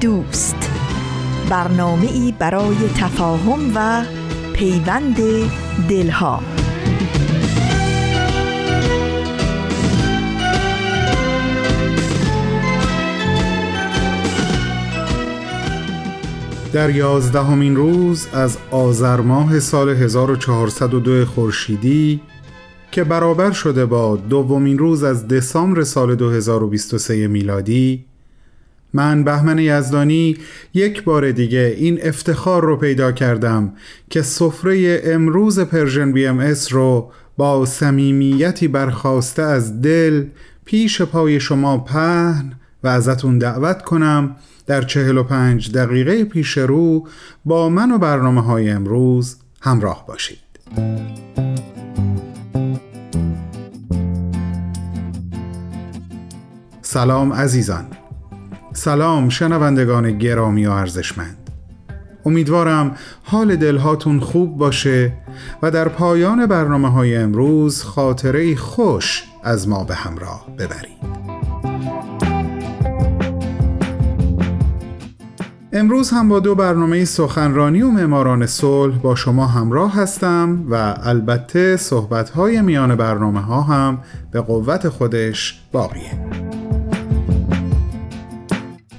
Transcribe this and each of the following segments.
دوست. برنامه ای برای تفاهم و پیوند دلها. در یازدهمین روز از آذر ماه سال 1402 خورشیدی که برابر شده با دومین روز از دسامبر سال 2023 میلادی من بهمن یزدانی یک بار دیگه این افتخار رو پیدا کردم که سفره امروز Persian BMS رو با صمیمیتی برخاسته از دل پیش پای شما پهن و ازتون دعوت کنم در چهل و پنج دقیقه پیش رو با من و برنامه های امروز همراه باشید. سلام عزیزان. سلام شنوندگان گرامی و ارزشمند. امیدوارم حال دلهاتون خوب باشه و در پایان برنامه های امروز خاطره خوش از ما به همراه ببرید. امروز هم با دو برنامه سخنرانی و معماران صلح با شما همراه هستم و البته صحبت میان برنامه ها هم به قوت خودش باقیه.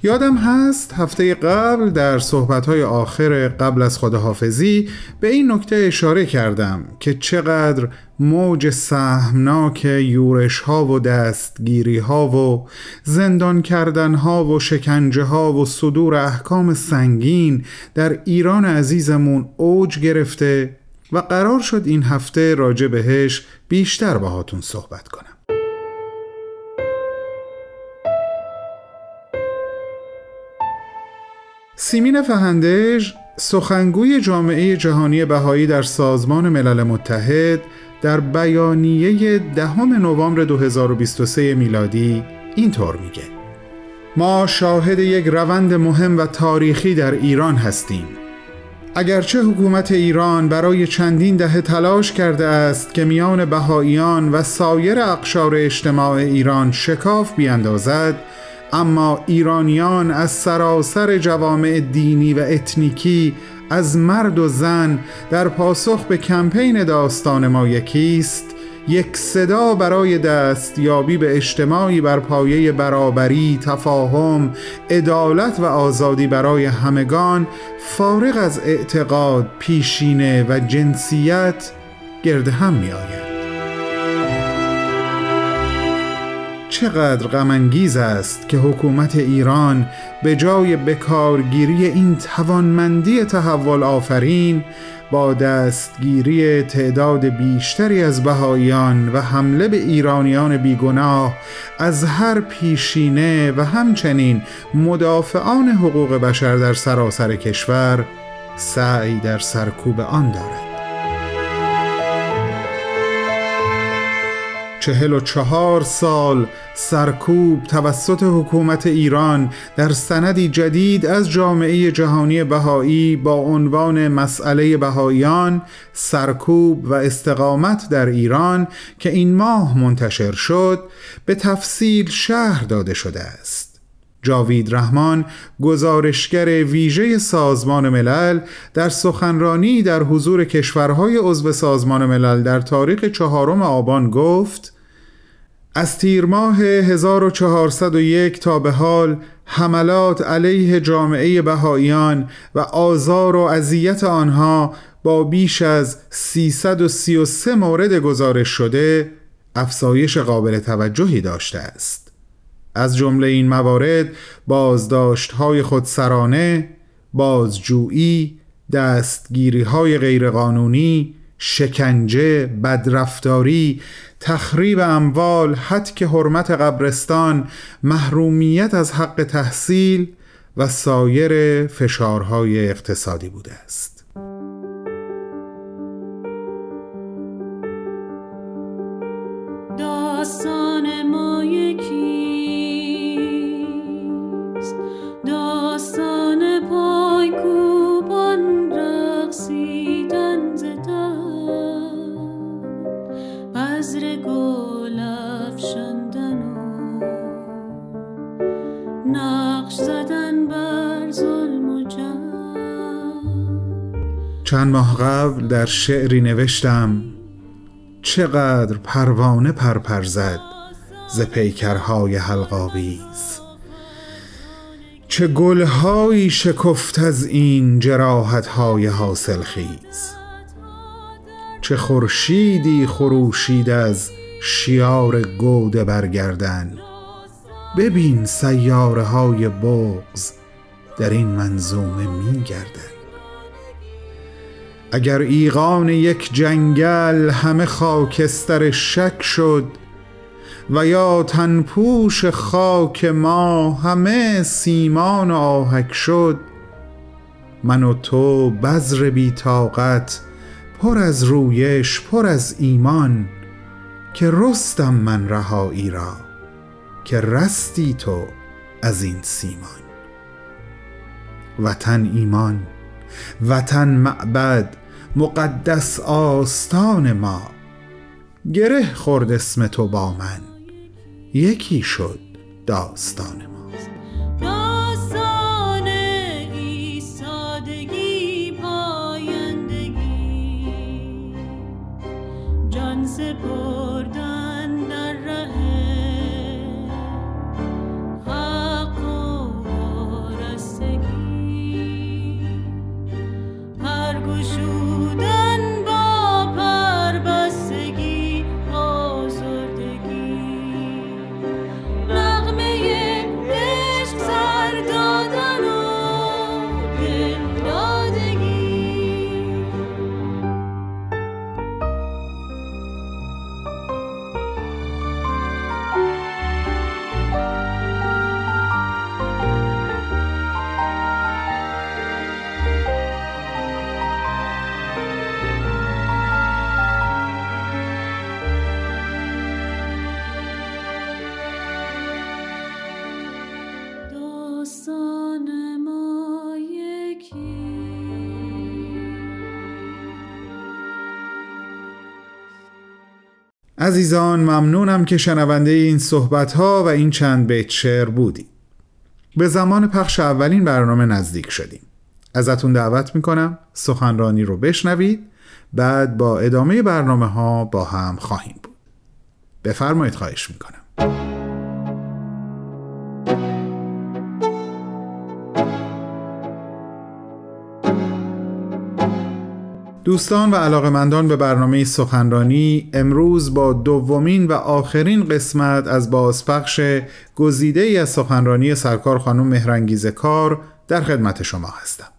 یادم هست هفته قبل در صحبتهای آخر قبل از خداحافظی به این نکته اشاره کردم که چقدر موج سهمناک یورش ها و دستگیری ها و زندان کردن ها و شکنجه ها و صدور احکام سنگین در ایران عزیزمون اوج گرفته و قرار شد این هفته راجع بهش بیشتر باهاتون صحبت کنم. سیمین فهندج سخنگوی جامعه جهانی بهایی در سازمان ملل متحد در بیانیه دهم نوامبر 2023 میلادی اینطور میگه. ما شاهد یک روند مهم و تاریخی در ایران هستیم. اگرچه حکومت ایران برای چندین دهه تلاش کرده است که میان بهاییان و سایر اقشار اجتماع ایران شکاف بیاندازد اما ایرانیان از سراسر جوامع دینی و اتنیکی از مرد و زن در پاسخ به کمپین داستان ما یکیست یک صدا برای دستیابی به اجتماعی بر پایه برابری، تفاهم، عدالت و آزادی برای همگان فارغ از اعتقاد، پیشینه و جنسیت گرد هم می آید. چقدر غمانگیز است که حکومت ایران به جای بکارگیری این توانمندی تحول آفرین با دستگیری تعداد بیشتری از بهاییان و حمله به ایرانیان بیگناه از هر پیشینه و همچنین مدافعان حقوق بشر در سراسر کشور سعی در سرکوب آن دارد. چهل و چهار سال سرکوب توسط حکومت ایران در سندی جدید از جامعه جهانی بهایی با عنوان مسئله بهاییان سرکوب و استقامت در ایران که این ماه منتشر شد به تفصیل شهر داده شده است. جاوید رحمان گزارشگر ویژه سازمان ملل در سخنرانی در حضور کشورهای عضو سازمان ملل در تاریخ چهارم آبان گفت از تیر ماه 1401 تا به حال حملات علیه جامعه بهاییان و آزار و اذیت آنها با بیش از 333 مورد گزارش شده افزایش قابل توجهی داشته است. از جمله این موارد بازداشت های خودسرانه، بازجویی، دستگیری های غیرقانونی، شکنجه بدرفتاری تخریب اموال حد حرمت قبرستان محرومیت از حق تحصیل و سایر فشارهای اقتصادی بوده است. قبل در شعری نوشتم چقدر پروانه پرپر زد ز پیکرهای حلقاویز. چه گلهایی شکفت از این جراحتهای حاصل خیز. چه خورشیدی خروشید از شیار گود برگردن. ببین سیاره های بغز در این منظومه می گردن. اگر ایقان یک جنگل همه خاکستر شک شد و یا تنپوش خاک ما همه سیمان آهک شد من و تو بذر بی طاقت پر از رویش پر از ایمان که رستم من رهایی را که رستی تو از این سیمان. وطن ایمان وطن معبد مقدس آستان ما. گره خورد اسم تو با من. یکی شد داستان ما. عزیزان ممنونم که شنونده این صحبت ها و این چند بیت شعر بودی. به زمان پخش اولین برنامه نزدیک شدیم. ازتون دعوت می‌کنم سخنرانی رو بشنوید. بعد با ادامه برنامه ها با هم خواهیم بود. بفرمایید خواهش می‌کنم. دوستان و علاقمندان به برنامه سخنرانی امروز با دومین و آخرین قسمت از بازپخش گزیده از سخنرانی سرکار خانم مهرنگیز کار در خدمت شما هستم.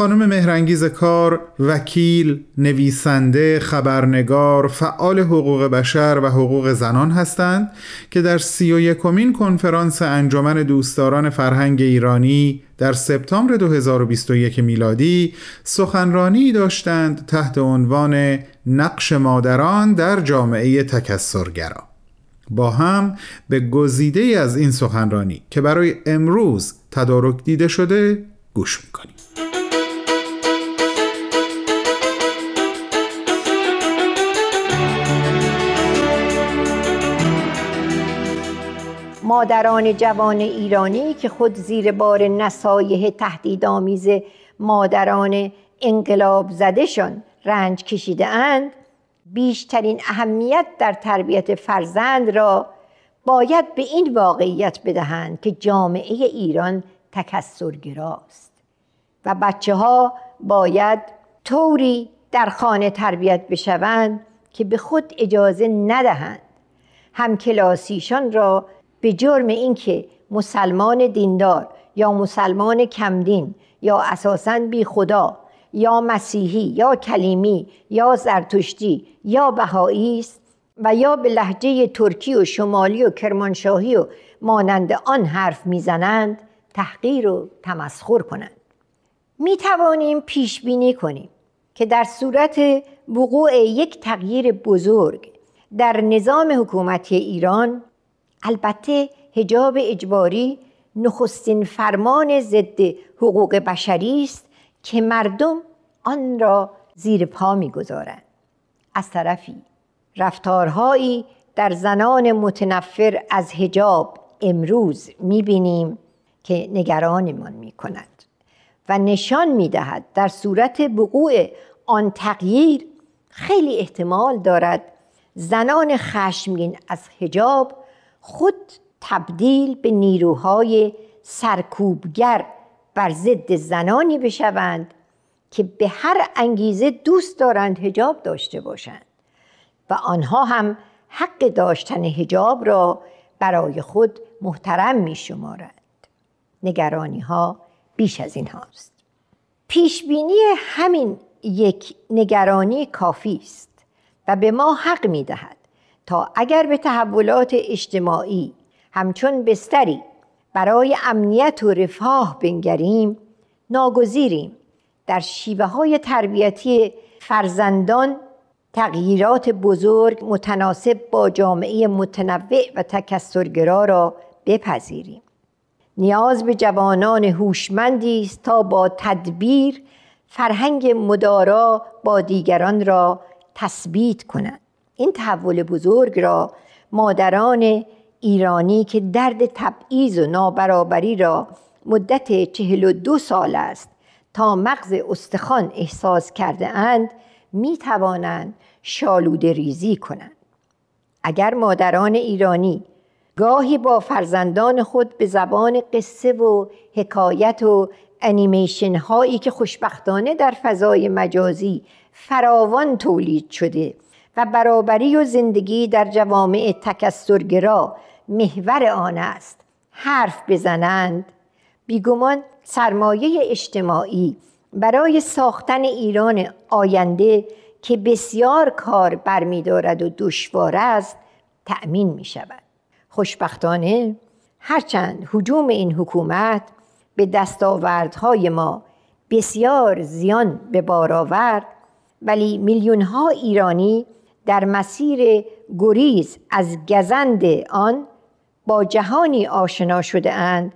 خانم مهرنگیز کار وکیل، نویسنده، خبرنگار، فعال حقوق بشر و حقوق زنان هستند که در سی و یکمین کنفرانس انجمن دوستداران فرهنگ ایرانی در سپتامبر 2021 میلادی سخنرانی داشتند تحت عنوان نقش مادران در جامعه تکسرگرا. با هم به گزیده از این سخنرانی که برای امروز تدارک دیده شده گوش می‌کنیم. مادران جوان ایرانی که خود زیر بار نصایح تهدیدآمیز مادران انقلاب زدهشان رنج کشیده اند بیشترین اهمیت در تربیت فرزند را باید به این واقعیت بدهند که جامعه ایران تکسرگراست و بچه ها باید طوری در خانه تربیت بشوند که به خود اجازه ندهند. همکلاسیشان را به جرم اینکه مسلمان دیندار یا مسلمان کمدین یا اساسا بی خدا یا مسیحی یا کلیمی یا زرتشتی یا بهایی است و یا به لحجه ترکی و شمالی و کرمانشاهی و مانند آن حرف می‌زنند تحقیر و تمسخر کنند. می توانیم پیش بینی کنیم که در صورت وقوع یک تغییر بزرگ در نظام حکومتی ایران البته هجاب اجباری نخستین فرمان ضد حقوق بشری است که مردم آن را زیر پا می‌گذارند. از طرفی رفتارهایی در زنان متنفر از هجاب امروز می‌بینیم که نگرانمان می‌کند و نشان می‌دهد در صورت وقوع آن تغییر خیلی احتمال دارد زنان خشمگین از هجاب خود تبدیل به نیروهای سرکوبگر بر ضد زنانی بشوند که به هر انگیزه دوست دارند هجاب داشته باشند و آنها هم حق داشتن هجاب را برای خود محترم می شمارند. نگرانی ها بیش از این هاست. پیشبینی همین یک نگرانی کافی است و به ما حق می دهد تا اگر به تحولات اجتماعی همچون بستری برای امنیت و رفاه بنگریم ناگزیریم. در شیوه های تربیتی فرزندان تغییرات بزرگ متناسب با جامعه متنوع و تکسرگرا را بپذیریم. نیاز به جوانان هوشمندی است تا با تدبیر فرهنگ مدارا با دیگران را تثبیت کنند. این تحول بزرگ را مادران ایرانی که درد تبعیض و نابرابری را مدت چهل و دو سال است تا مغز استخوان احساس کرده اند می توانند شالوده ریزی کنند. اگر مادران ایرانی گاهی با فرزندان خود به زبان قصه و حکایت و انیمیشن هایی که خوشبختانه در فضای مجازی فراوان تولید شده برابری و زندگی در جوامع تکسرگرا محور آن است. حرف بزنند. بیگمان سرمایه اجتماعی برای ساختن ایران آینده که بسیار کار برمیدارد و دشوار است تأمین می شود خوشبختانه هرچند حجوم این حکومت به دستاوردهای ما بسیار زیان به بار آورد ولی میلیون ها ایرانی در مسیر گریز از گزند آن با جهانی آشنا شده اند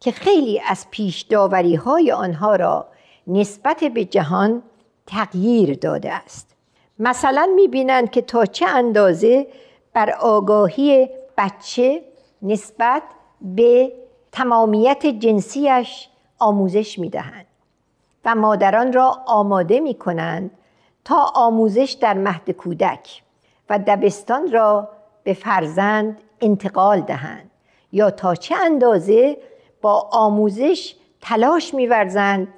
که خیلی از پیش داوری های آنها را نسبت به جهان تغییر داده است. مثلا می‌بینند که تا چه اندازه بر آگاهی بچه نسبت به تمامیت جنسیش آموزش می‌دهند و مادران را آماده می کنند تا آموزش در مهد کودک و دبستان را به فرزند انتقال دهند یا تا چه اندازه با آموزش تلاش میورزند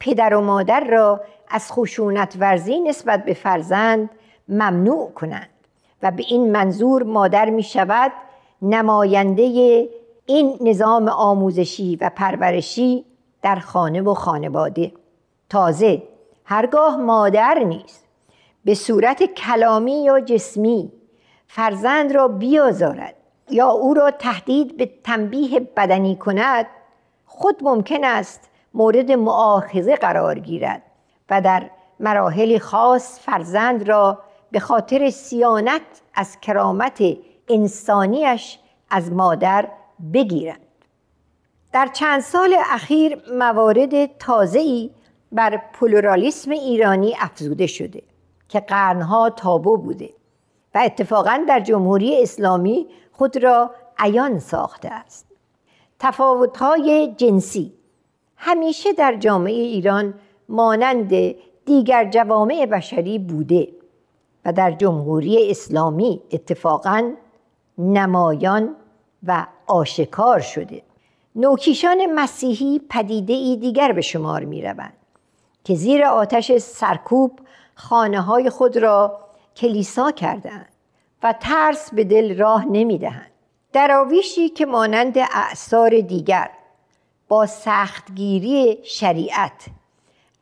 پدر و مادر را از خشونت ورزی نسبت به فرزند ممنوع کنند و به این منظور مادر می شود نماینده این نظام آموزشی و پرورشی در خانه و خانواده. تازه هرگاه مادر نیست. به صورت کلامی یا جسمی فرزند را بیازارد یا او را تهدید به تنبیه بدنی کند خود ممکن است مورد معاخذه قرار گیرد و در مراحل خاص فرزند را به خاطر سیانت از کرامت انسانیش از مادر بگیرند. در چند سال اخیر موارد تازه‌ای بر پلورالیسم ایرانی افزوده شده که قرنها تابو بوده و اتفاقا در جمهوری اسلامی خود را عیان ساخته است. تفاوت‌های جنسی همیشه در جامعه ایران مانند دیگر جوامع بشری بوده و در جمهوری اسلامی اتفاقا نمایان و آشکار شده. نوکیشان مسیحی پدیده ای دیگر به شمار می روند که زیر آتش سرکوب خانه های خود را کلیسا کردند و ترس به دل راه نمی دهند. دراویشی که مانند اعثار دیگر با سختگیری شریعت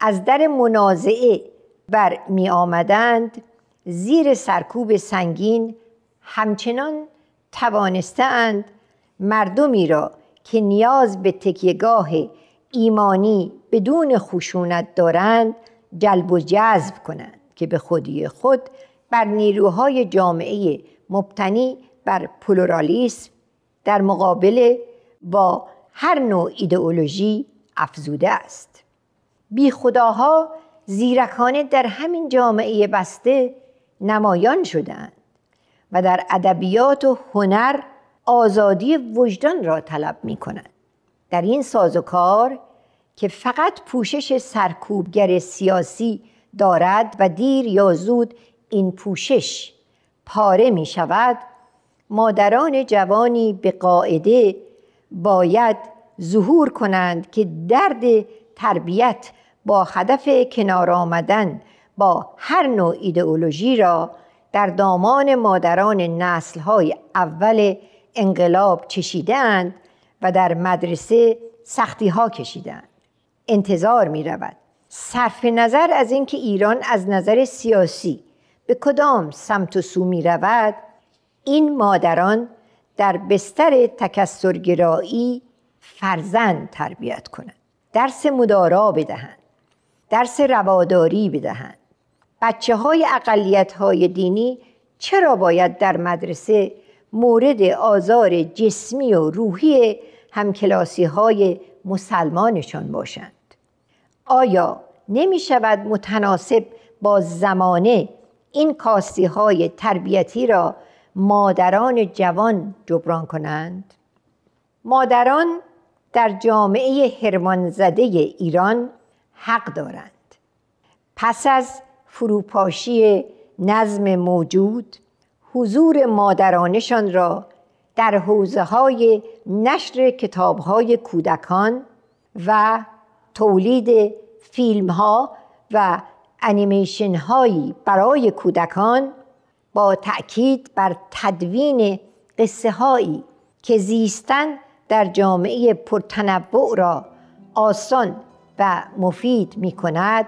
از در منازعه بر می آمدند زیر سرکوب سنگین همچنان توانستند مردمی را که نیاز به تکیهگاه ایمانی بدون خشونت دارند جلب و جذب کنند که به خودی خود بر نیروهای جامعه مبتنی بر پلورالیسم در مقابل با هر نوع ایدئولوژی افزوده است. بی خداها زیرکانه در همین جامعه بسته نمایان شدند و در ادبیات و هنر آزادی وجدان را طلب می کنند در این سازوکار که فقط پوشش سرکوبگر سیاسی دارد و دیر یا زود این پوشش پاره می شود مادران جوانی به قاعده باید ظهور کنند که درد تربیت با هدف کنار آمدن با هر نوع ایدئولوژی را در دامان مادران نسلهای اول انقلاب چشیدند در مدرسه سختی ها کشیدند. انتظار می رود صرف نظر از اینکه ایران از نظر سیاسی به کدام سمت و سو می رود این مادران در بستر تکسرگرایی فرزند تربیت کنند. درس مدارا بدهند. درس رواداری بدهند. بچه های اقلیت های دینی چرا باید در مدرسه مورد آزار جسمی و روحی همکلاسی های مسلمانشان باشند آیا نمی شود متناسب با زمانه این کاستی های تربیتی را مادران جوان جبران کنند؟ مادران در جامعه هرمانزده ایران حق دارند پس از فروپاشی نظم موجود حضور مادرانشان را در حوزه های نشر کتاب های کودکان و تولید فیلم ها و انیمیشن هایی برای کودکان با تأکید بر تدوین قصه هایی که زیستن در جامعه پرتنوع را آسان و مفید می کند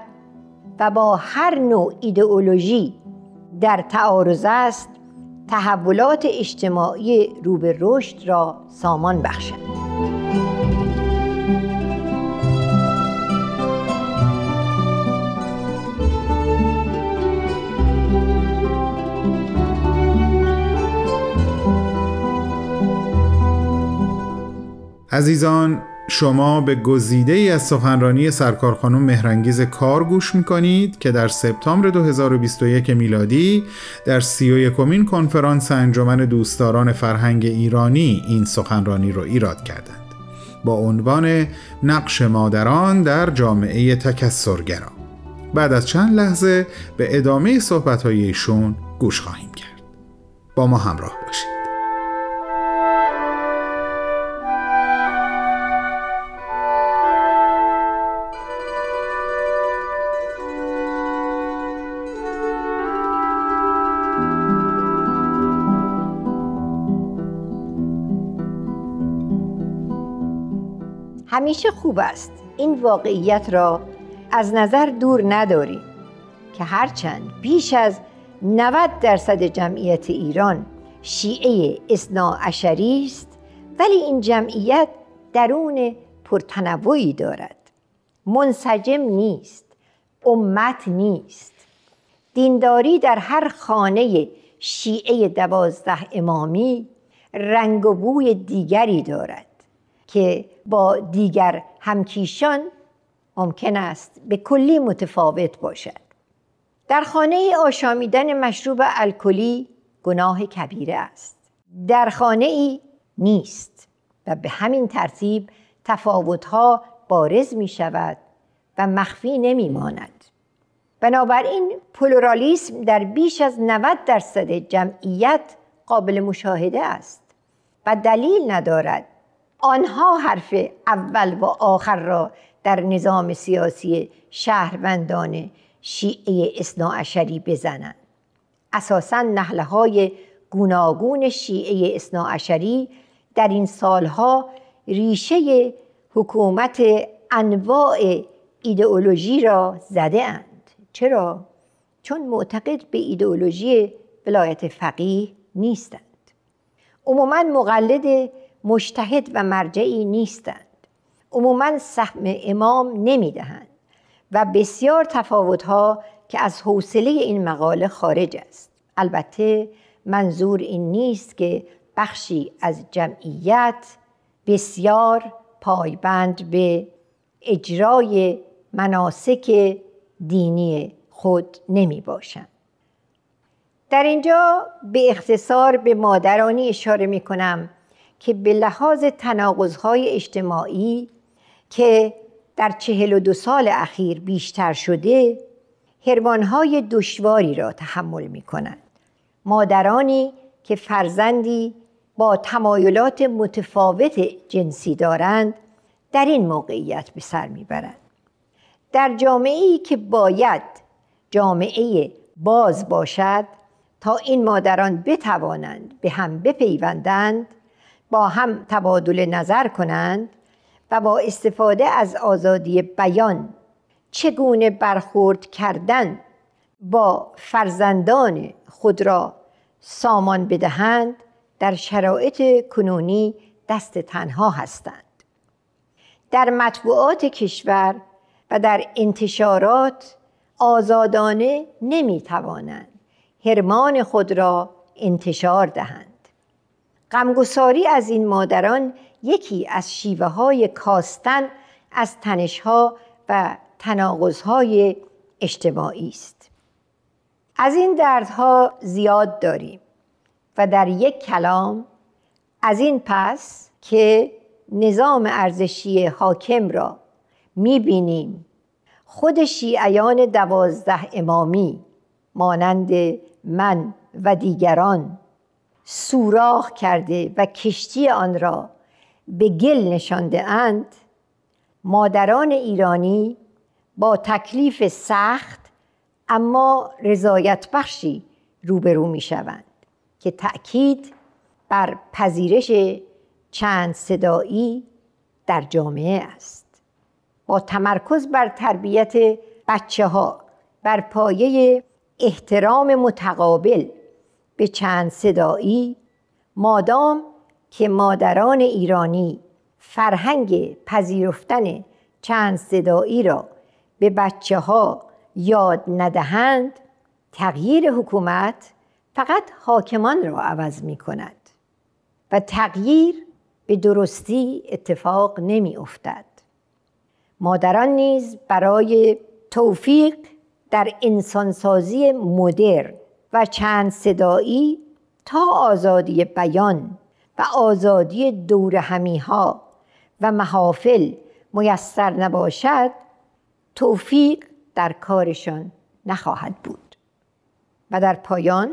و با هر نوع ایدئولوژی در تعارض است تحولات اجتماعی رو رشد را سامان بخشد عزیزان شما به گزیده ای از سخنرانی سرکار خانم مهرنگیز کار گوش می‌کنید که در سپتامبر 2021 میلادی در سی و یکمین کنفرانس انجمن دوستداران فرهنگ ایرانی این سخنرانی را ایراد کردند. با عنوان نقش مادران در جامعه تکسرگرا. بعد از چند لحظه به ادامه صحبتهای ایشون گوش خواهیم کرد. با ما همراه باشید. همیشه خوب است. این واقعیت را از نظر دور نداریم که هرچند بیش از 90 درصد جمعیت ایران شیعه اسنا اشری است ولی این جمعیت درون پرتنوعی دارد. منسجم نیست امت نیست. دینداری در هر خانه شیعه دوازده امامی رنگ و بوی دیگری دارد. که با دیگر همکیشان ممکن است به کلی متفاوت باشد. در خانه آشامیدن مشروب الکلی گناه کبیره است. در خانه ای نیست و به همین ترتیب تفاوتها بارز می شود و مخفی نمی ماند بنابراین پلورالیسم در بیش از 90 درصد جمعیت قابل مشاهده است و دلیل ندارد آنها حرف اول و آخر را در نظام سیاسی شهروندان شیعه اصناعشری بزنند. اساسا نحله های گوناگون شیعه اصناعشری در این سالها ریشه حکومت انواع ایدئولوژی را زده اند. چرا؟ چون معتقد به ایدئولوژی ولایت فقیه نیستند. عموما مقلد مشتهد و مرجعی نیستند عموما سهم امام نمی‌دهند و بسیار تفاوتها که از حوصله این مقاله خارج است البته منظور این نیست که بخشی از جمعیت بسیار پایبند به اجرای مناسک دینی خود نمی باشند. در اینجا به اختصار به مادرانی اشاره می کنم که به لحاظ تناقضهای اجتماعی که در چهل و دو سال اخیر بیشتر شده هرمانهای دشواری را تحمل می کنند. مادرانی که فرزندی با تمایلات متفاوت جنسی دارند در این موقعیت به سر می‌برند در جامعه ای که باید جامعه باز باشد تا این مادران بتوانند به هم بپیوندند با هم تبادل نظر کنند و با استفاده از آزادی بیان چگونه برخورد کردن با فرزندان خود را سامان بدهند در شرایط کنونی دست تنها هستند. در مطبوعات کشور و در انتشارات آزادانه نمی توانند هرمان خود را انتشار دهند. غمگساری از این مادران یکی از شیوه های کاستن از تنشها و تناقضهای اجتماعی است. از این دردها زیاد داریم و در یک کلام از این پس که نظام ارزشی حاکم را می‌بینیم خود شیعیان دوازده امامی مانند من و دیگران سوراخ کرده و کشتی آن را به گل نشانده اند مادران ایرانی با تکلیف سخت اما رضایت بخشی روبرو می شوند که تأکید بر پذیرش چند صدایی در جامعه است. با تمرکز بر تربیت بچه ها بر پایه احترام متقابل به چند صدایی مادام که مادران ایرانی فرهنگ پذیرفتن چند صدایی را به بچه ها یاد ندهند تغییر حکومت فقط حاکمان را عوض می کند و تغییر به درستی اتفاق نمی افتد. مادران نیز برای توفیق در انسانسازی مدرن و چند صدایی تا آزادی بیان و آزادی دور همیها و محافل میسر نباشد توفیق در کارشان نخواهد بود. و در پایان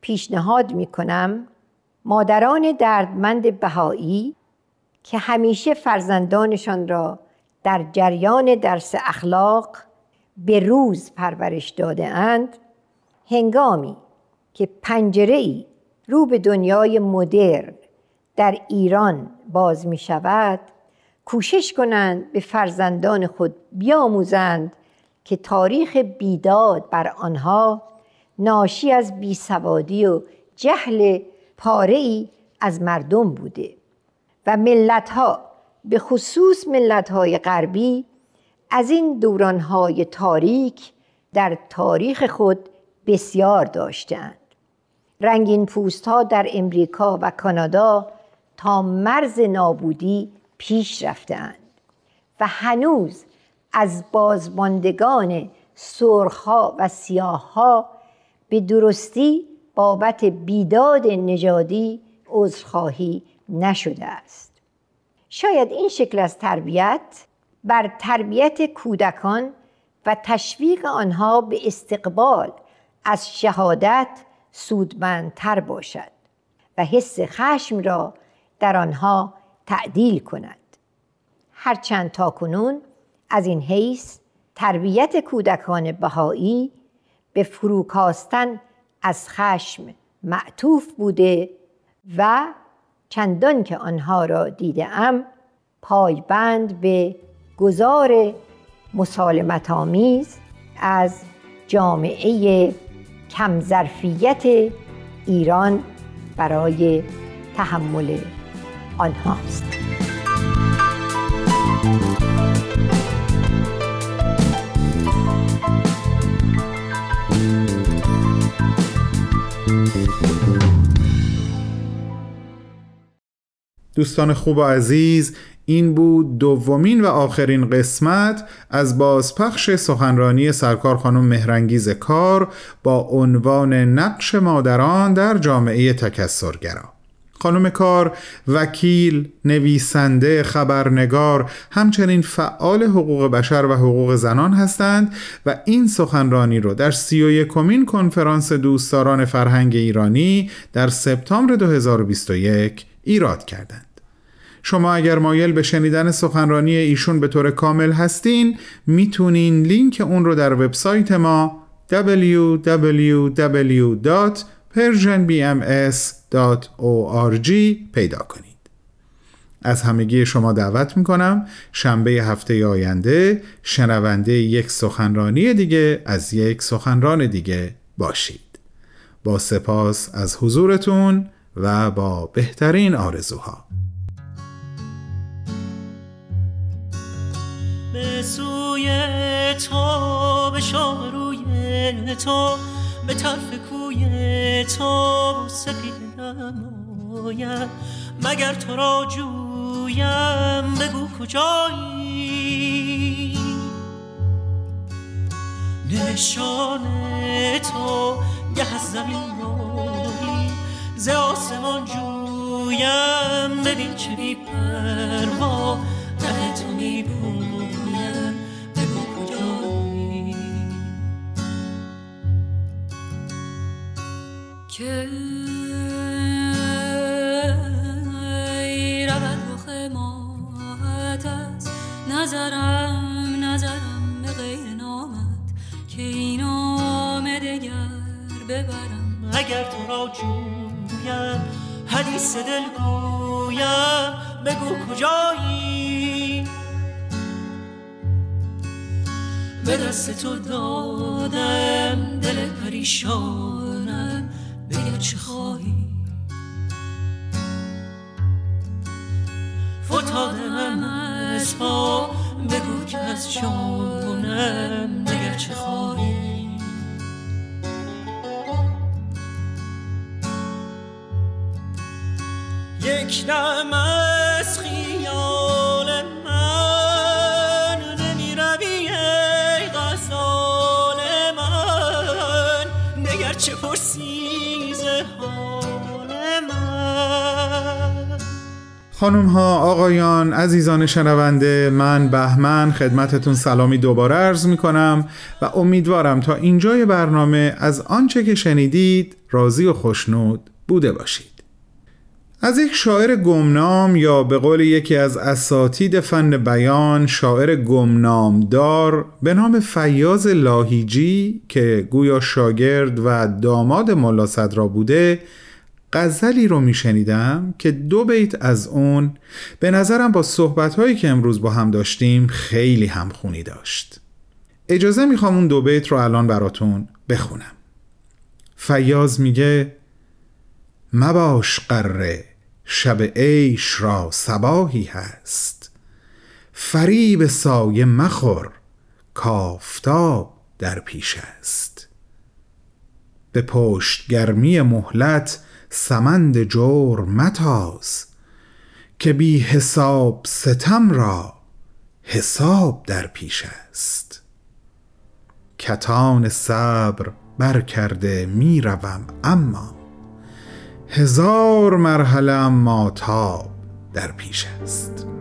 پیشنهاد می کنم مادران دردمند بهایی که همیشه فرزندانشان را در جریان درس اخلاق به روز پرورش داده اند هنگامی که پنجره ای رو به دنیای مدرن در ایران باز می شود کوشش کنند به فرزندان خود بیاموزند که تاریخ بیداد بر آنها ناشی از بیسوادی و جهل پاره ای از مردم بوده و ملت ها به خصوص ملت های غربی از این دورانهای تاریک در تاریخ خود بسیار داشتند. رنگین پوست ها در امریکا و کانادا تا مرز نابودی پیش رفتند و هنوز از بازماندگان سرخها و سیاهها به درستی بابت بیداد نژادی عذرخواهی نشده است. شاید این شکل از تربیت بر تربیت کودکان و تشویق آنها به استقبال از شهادت سودمندتر باشد و حس خشم را در آنها تعدیل کند. هرچند تا کنون از این حیث تربیت کودکان بهایی به فروکاستن از خشم معطوف بوده و چندان که آنها را دیده ام پایبند به گذار مسالمت آمیز از جامعه کمظرفیت ایران برای تحمل آنهاست. دوستان خوب و عزیز این بود دومین و آخرین قسمت از بازپخش سخنرانی سرکار خانم مهرنگیز کار با عنوان نقش مادران در جامعه تکسرگرا خانم کار وکیل، نویسنده، خبرنگار همچنین فعال حقوق بشر و حقوق زنان هستند و این سخنرانی رو در سی و یکمین کنفرانس دوستداران فرهنگ ایرانی در سپتامبر 2021 ایراد کردند. شما اگر مایل به شنیدن سخنرانی ایشون به طور کامل هستین می‌تونین لینک اون رو در وبسایت ما www.persianbms.org پیدا کنید. از همگی شما دعوت می‌کنم شنبه هفته آینده شنونده یک سخنرانی دیگه از یک سخنران دیگه باشید. با سپاس از حضورتون و با بهترین آرزوها. به سوی تو به شاه روی تو به طرف کوی تو سپید نمایم مگر تو را جویم؟ بگو کجایی؟ نشان تو گه از زمین روی ز آسمان جویم. ببین چه بی پروا حدیث دل گویم بگو کجایی به دست تو دادم دل پریشانم بگر چه خواهی؟ فتادم از پا بگو که از جانم بگر چه خواهی؟ یک دم از خیال خانم ها آقایان عزیزان شنونده من بهمن خدمتتون سلامی دوباره عرض می کنم و امیدوارم تا اینجای برنامه از آنچه که شنیدید راضی و خوشنود بوده باشید. از یک شاعر گمنام یا به قول یکی از اساتید فن بیان شاعر گمنامدار به نام فیاز لاهیجی که گویا شاگرد و داماد ملا صدرا بوده غزلی رو میشنیدم که دو بیت از اون به نظرم با صحبتهایی که امروز با هم داشتیم خیلی همخونی داشت. اجازه می‌خوام اون دو بیت رو الان براتون بخونم. فیاض میگه مباش قره شب عیش را سباهی هست. فریب سایه مخور کافتاب در پیش است. به پشت گرمی مهلت سمند جور متاز که بی حساب ستم را حساب در پیش است. کتان صبر برکرده می روم اما هزار مرحله اما تاب در پیش است.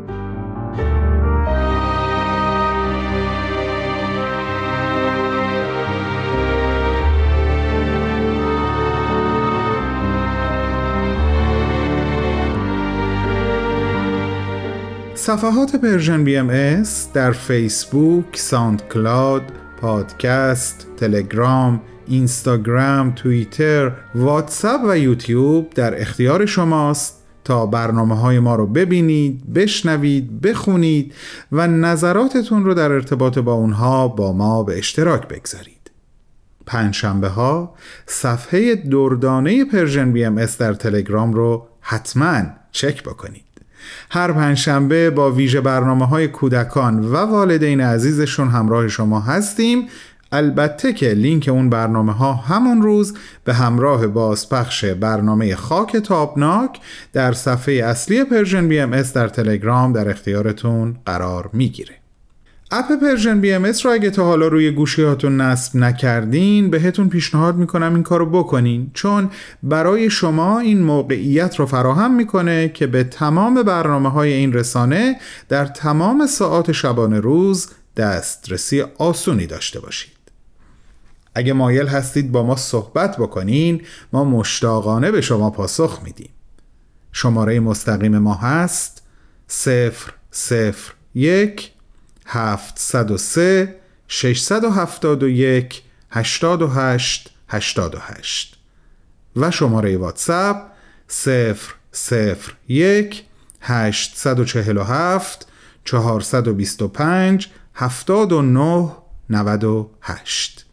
صفحات Persian BMS در فیسبوک، SoundCloud، پادکست، تلگرام، اینستاگرام، توییتر، واتساپ و یوتیوب در اختیار شماست تا برنامه های ما رو ببینید، بشنوید، بخونید و نظراتتون رو در ارتباط با اونها با ما به اشتراک بگذارید. پنجشنبه ها صفحه دردانه Persian BMS در تلگرام رو حتما چک بکنید. هر پنجشنبه با ویژه برنامه های کودکان و والدین عزیزشون همراه شما هستیم. البته که لینک اون برنامه ها همون روز به همراه بازپخش برنامه خاک تابناک در صفحه اصلی Persian BMS در تلگرام در اختیارتون قرار می‌گیره. اپ Persian BMS رو اگه تا حالا روی گوشیاتون نصب نکردین بهتون پیشنهاد می‌کنم این کارو بکنین. چون برای شما این موقعیت رو فراهم می‌کنه که به تمام برنامه های این رسانه در تمام ساعات شبانه روز دسترسی آسونی داشته باشید. اگه مایل هستید با ما صحبت بکنین ما مشتاقانه به شما پاسخ میدیم. شماره مستقیم ما هست 001 703 671 88 88 و شماره واتساپ 001 847 425 79 98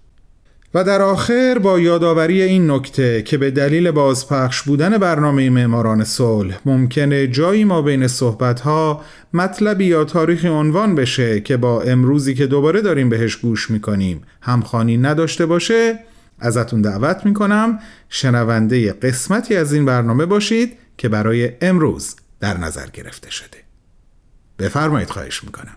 و در آخر با یادآوری این نکته که به دلیل بازپخش بودن برنامه معماران صلح ممکنه جایی ما بین صحبتها مطلبی یا تاریخی عنوان بشه که با امروزی که دوباره داریم بهش گوش می‌کنیم. همخانی نداشته باشه. ازتون دعوت می‌کنم شنونده قسمتی از این برنامه باشید که برای امروز در نظر گرفته شده. بفرمایید خواهش می‌کنم.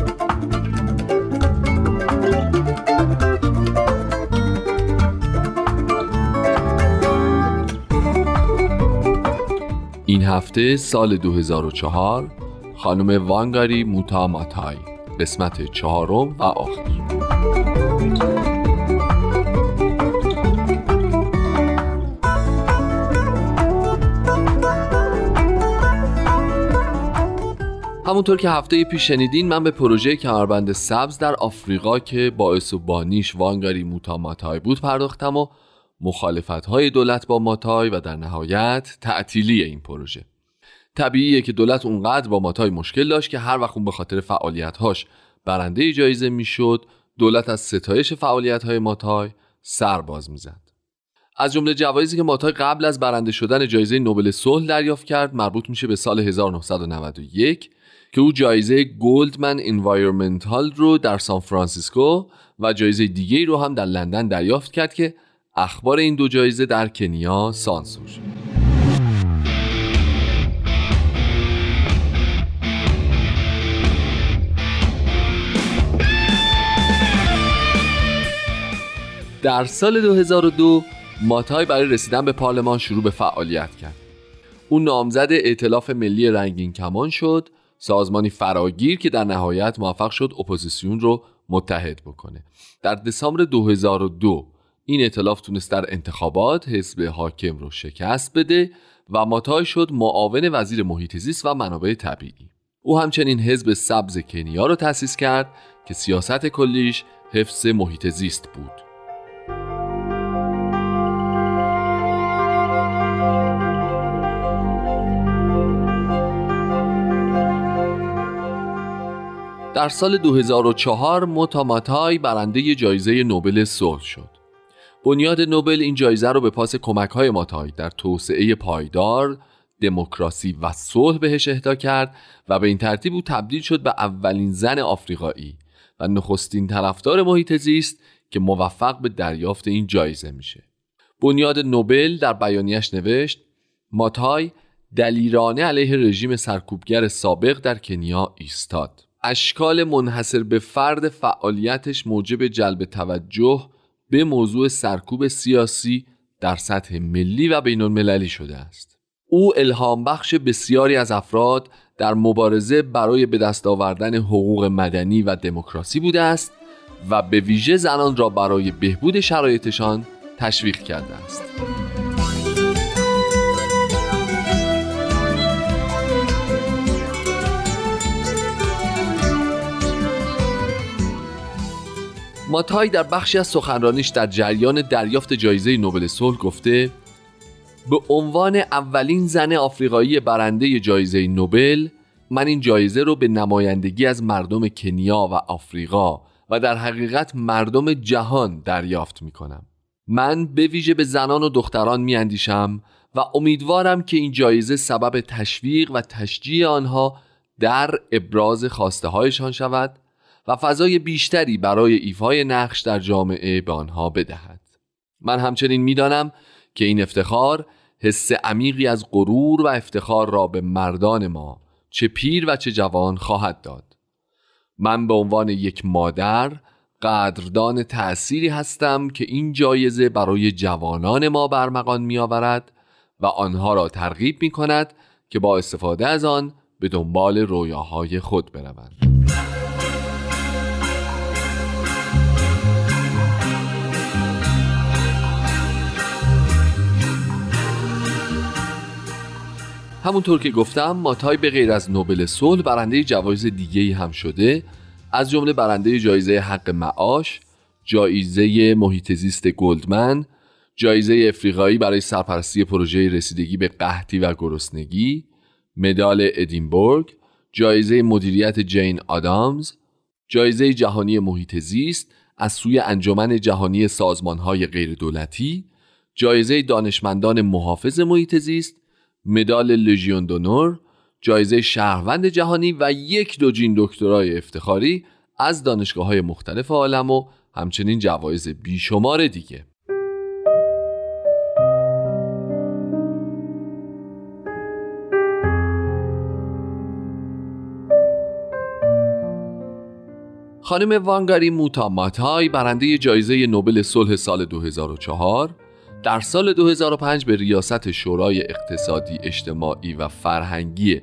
هفته سال 2004 خانم وانگاری موتا ماتای قسمت چهارم و آخر. همونطور که هفته پیش شنیدین من به پروژه کمربند سبز در آفریقا که باعث و بانیش وانگاری موتا ماتای بود پرداختم و مخالفت های دولت با ماتای و در نهایت تعطیلی این پروژه. طبیعیه که دولت اونقدر با ماتای مشکل داشت که هر وقت اون به خاطر فعالیتهاش برنده جایزه می‌شد دولت از ستایش فعالیت های ماتای سر باز می‌زد. از جمله جوایزی که ماتای قبل از برنده شدن جایزه نوبل صلح دریافت کرد مربوط میشه به سال 1991 که او جایزه Goldman Environmental رو در سان فرانسیسکو و جایزه دیگه رو هم در لندن دریافت کرد که اخبار این دو جایزه در کنیا سانسور شد. در سال 2002 ماتای برای رسیدن به پارلمان شروع به فعالیت کرد. او نامزد ائتلاف ملی رنگین کمان شد سازمانی فراگیر که در نهایت موفق شد اپوزیسیون رو متحد بکنه. در دسامبر 2002 این ائتلاف تونست در انتخابات حزب حاکم رو شکست بده و ماتای شد معاون وزیر محیط زیست و منابع طبیعی. او همچنین حزب سبز کنیا رو تأسیس کرد که سیاست کلیش حفظ محیط زیست بود. در سال 2004 موتاماتای برنده جایزه نوبل صلح شد. بنیاد نوبل این جایزه رو به پاس کمک های ماتای در توسعه پایدار دموکراسی و صلح بهش اهدا کرد و به این ترتیب او تبدیل شد به اولین زن آفریقایی و نخستین طرفدار محیط زیست که موفق به دریافت این جایزه میشه. بنیاد نوبل در بیانیش نوشت ماتای دلیرانه علیه رژیم سرکوبگر سابق در کنیا ایستاد. اشکال منحصر به فرد فعالیتش موجب جلب توجه به موضوع سرکوب سیاسی در سطح ملی و بین المللی شده است او الهام بخش بسیاری از افراد در مبارزه برای به دست آوردن حقوق مدنی و دموکراسی بوده است و به ویژه زنان را برای بهبود شرایطشان تشویق کرده است. ماتای در بخشی از سخنرانیش در جریان دریافت جایزه نوبل صلح گفته به عنوان اولین زن آفریقایی برنده جایزه نوبل من این جایزه رو به نمایندگی از مردم کنیا و آفریقا و در حقیقت مردم جهان دریافت می کنم من به ویژه به زنان و دختران می اندیشم و امیدوارم که این جایزه سبب تشویق و تشجیع آنها در ابراز خواسته هایشان شود. و فضای بیشتری برای ایفای نقش در جامعه به آنها بدهد من همچنین می‌دانم که این افتخار حس عمیقی از غرور و افتخار را به مردان ما چه پیر و چه جوان خواهد داد من به عنوان یک مادر قدردان تأثیری هستم که این جایزه برای جوانان ما برمغان می آورد و آنها را ترغیب می کند که با استفاده از آن به دنبال رویاهای خود بروند. همونطور که گفتم ماتای به غیر از نوبل صلح برنده جوایز دیگه هم شده. از جمله برنده جایزه حق معاش جایزه محیط زیست گلدمن جایزه افریقایی برای سرپرستی پروژه رسیدگی به قحطی و گرسنگی مدال ادینبورگ جایزه مدیریت جین آدامز جایزه جهانی محیط زیست از سوی انجمن جهانی سازمانهای غیردولتی جایزه دانشمندان محافظ محیط زیست مدال لژیون دونور جایزه شهروند جهانی و یک دوجین دکترای افتخاری از دانشگاه های مختلف عالم و همچنین جوایز بیشمار دیگه. خانم وانگاری موتا ماتای برنده جایزه نوبل صلح سال 2004 در سال 2005 به ریاست شورای اقتصادی اجتماعی و فرهنگی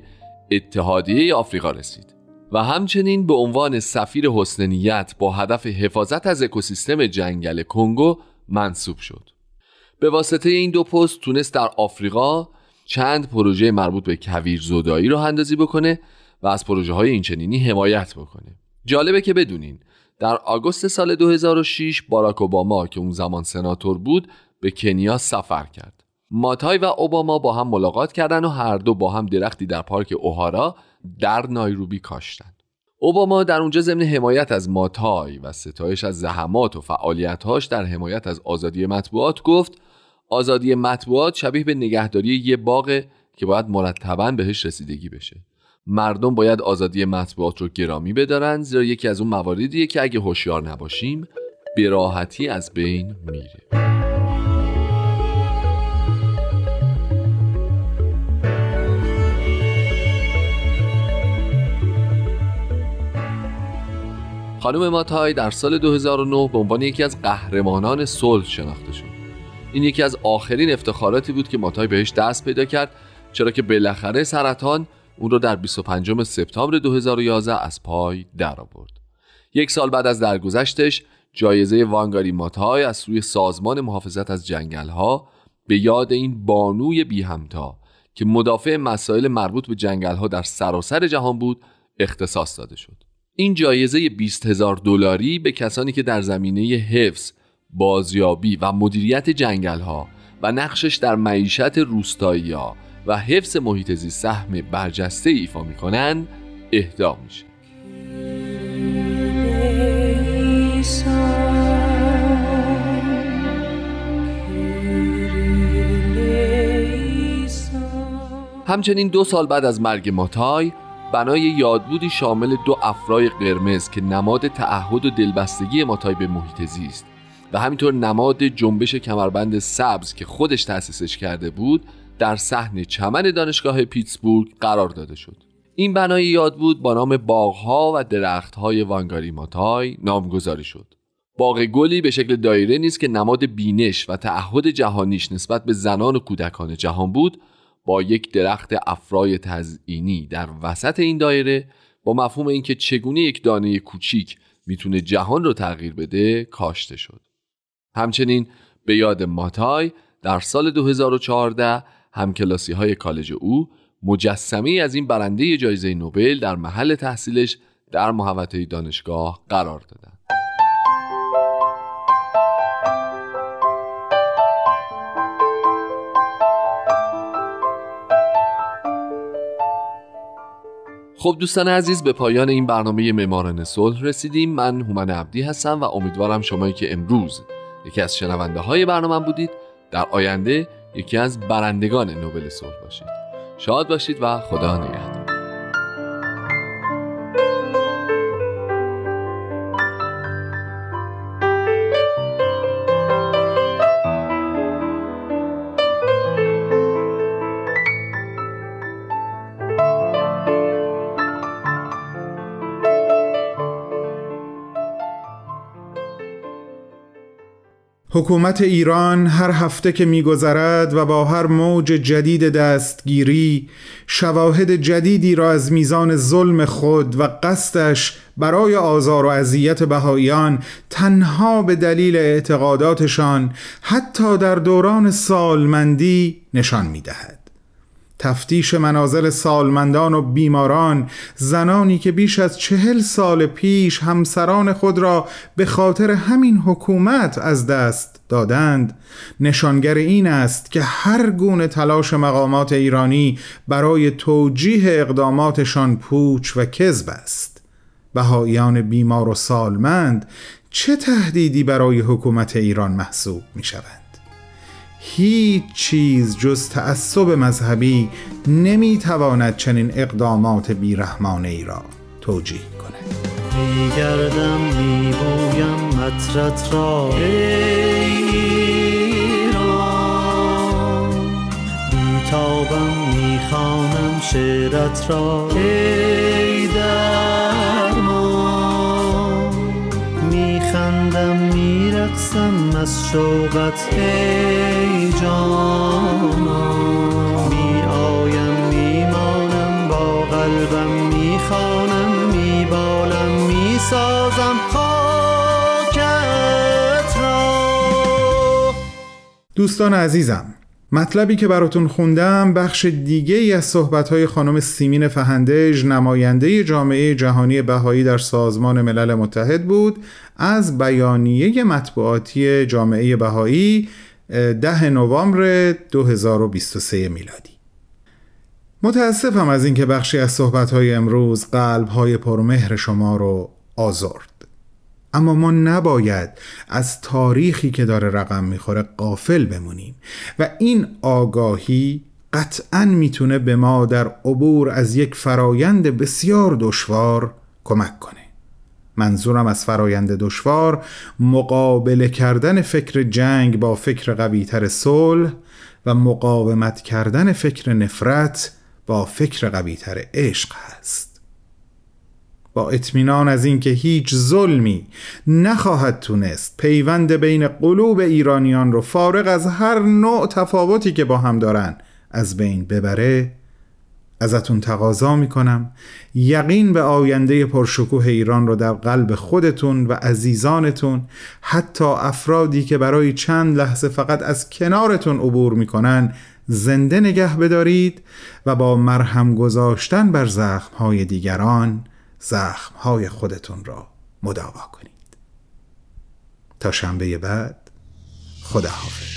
اتحادیه آفریقا رسید و همچنین به عنوان سفیر حسن نیت با هدف حفاظت از اکوسیستم جنگل کنگو منصوب شد. به واسطه این دو پست تونست در آفریقا چند پروژه مربوط به کویر زودایی رو اندازی بکنه و از پروژه های اینچنینی حمایت بکنه. جالبه که بدونین در آگوست سال 2006 باراک اوباما که اون زمان سناتور بود به کنیا سفر کرد. ماتای و اوباما با هم ملاقات کردند و هر دو با هم درختی در پارک اوهارا در نایروبی کاشتند. اوباما در اونجا ضمن حمایت از ماتای و ستایش از زحمات و فعالیتهاش در حمایت از آزادی مطبوعات گفت آزادی مطبوعات شبیه به نگهداری یه باغ که باید مرتبا بهش رسیدگی بشه. مردم باید آزادی مطبوعات رو گرامی بدارن زیرا یکی از اون مواردیه که اگه هوشیار نباشیم به راحتی از بین میره خانم ماتای در سال 2009 به عنوان یکی از قهرمانان صلح شناخته شد این یکی از آخرین افتخاراتی بود که ماتای بهش دست پیدا کرد چرا که بالاخره سرطان اون رو در 25 سپتامبر 2011 از پای درآورد. یک سال بعد از درگذشتش جایزه وانگاری ماتای از سوی سازمان محافظت از جنگل ها به یاد این بانوی بی همتا که مدافع مسائل مربوط به جنگل ها در سراسر جهان بود اختصاص داده شد. این جایزه 20 هزار دلاری به کسانی که در زمینه حفظ، بازیابی و مدیریت جنگل ها و نقشش در معیشت روستایی ها و حفظ محیط زیست سهم برجسته ایفا می کنند اهدا میشه. همچنین دو سال بعد از مرگ ماتای بنای یادبودی شامل دو افرای قرمز که نماد تعهد و دلبستگی ماتای به محیط زیست و همینطور نماد جنبش کمربند سبز که خودش تأسیسش کرده بود در صحن چمن دانشگاه پیتسبورگ قرار داده شد. این بنای یاد بود با نام باغها و درختهای وانگاری ماتای نامگذاری شد. باغ گلی به شکل دایره نیست که نماد بینش و تعهد جهانیش نسبت به زنان و کودکان جهان بود با یک درخت افرای تزئینی در وسط این دایره با مفهوم اینکه چگونه یک دانه کوچیک می‌تونه جهان رو تغییر بده کاشته شد همچنین به یاد ماتای در سال 2014 همکلاسی های کالج او مجسمه از این برنده جایزه نوبل در محل تحصیلش در محوطه دانشگاه قرار دادند. خب دوستان عزیز به پایان این برنامه معماران صلح رسیدیم. من هومن عبدی هستم و امیدوارم شمایی که امروز یکی از شنونده های برنامه بودید. در آینده یکی از برندگان نوبل صلح باشید. شاد باشید و خدا نگهدار. حکومت ایران هر هفته که میگذرد و با هر موج جدید دستگیری شواهد جدیدی را از میزان ظلم خود و قصدش برای آزار و اذیت بهاییان تنها به دلیل اعتقاداتشان حتی در دوران سالمندی نشان می‌دهد. تفتیش منازل سالمندان و بیماران زنانی که بیش از چهل سال پیش همسران خود را به خاطر همین حکومت از دست دادند نشانگر این است که هر گونه تلاش مقامات ایرانی برای توجیه اقداماتشان پوچ و کذب است بهاییان بیمار و سالمند چه تهدیدی برای حکومت ایران محسوب می شود؟ هیچ چیز جز تعصب مذهبی نمی‌تواند چنین اقدامات بیرحمانه ای را توجیه کند. میگردم میبویم مطرت را ایران. می‌خوانم شعرت را ای میرقصم از شوقت ای جانا. می آیم میمانم با قلبم می‌خوانم میبالم می‌سازم خاکت را. دوستان عزیزم مطلبی که براتون خوندم بخش دیگه ای از صحبت‌های خانم سیمین فهندج نماینده جامعه جهانی بهایی در سازمان ملل متحد بود از بیانیه مطبوعاتی جامعه بهایی ده نوامبر 2023 میلادی. متاسفم از اینکه بخشی از صحبت‌های امروز قلب‌های پرمهر شما رو آزرد. اما ما نباید از تاریخی که داره رقم می‌خوره قافل بمونیم. و این آگاهی قطعا می‌تونه به ما در عبور از یک فرایند بسیار دشوار کمک کنه. منظورم از فرایند دشوار مقابله کردن فکر جنگ با فکر قویتر صلح و مقاومت کردن فکر نفرت با فکر قویتر عشق هست. اطمینان از اینکه هیچ ظلمی نخواهد تونست پیوند بین قلوب ایرانیان رو فارغ از هر نوع تفاوتی که با هم دارن از بین ببره ازتون تقاضا می‌کنم. یقین به آینده پرشکوه ایران رو در قلب خودتون و عزیزانتون حتی افرادی که برای چند لحظه فقط از کنارتون عبور می‌کنن زنده نگه بدارید و با مرهم گذاشتن بر زخمهای دیگران زخمهای خودتون را مداوا کنید. تا شنبه بعد خدا حافظ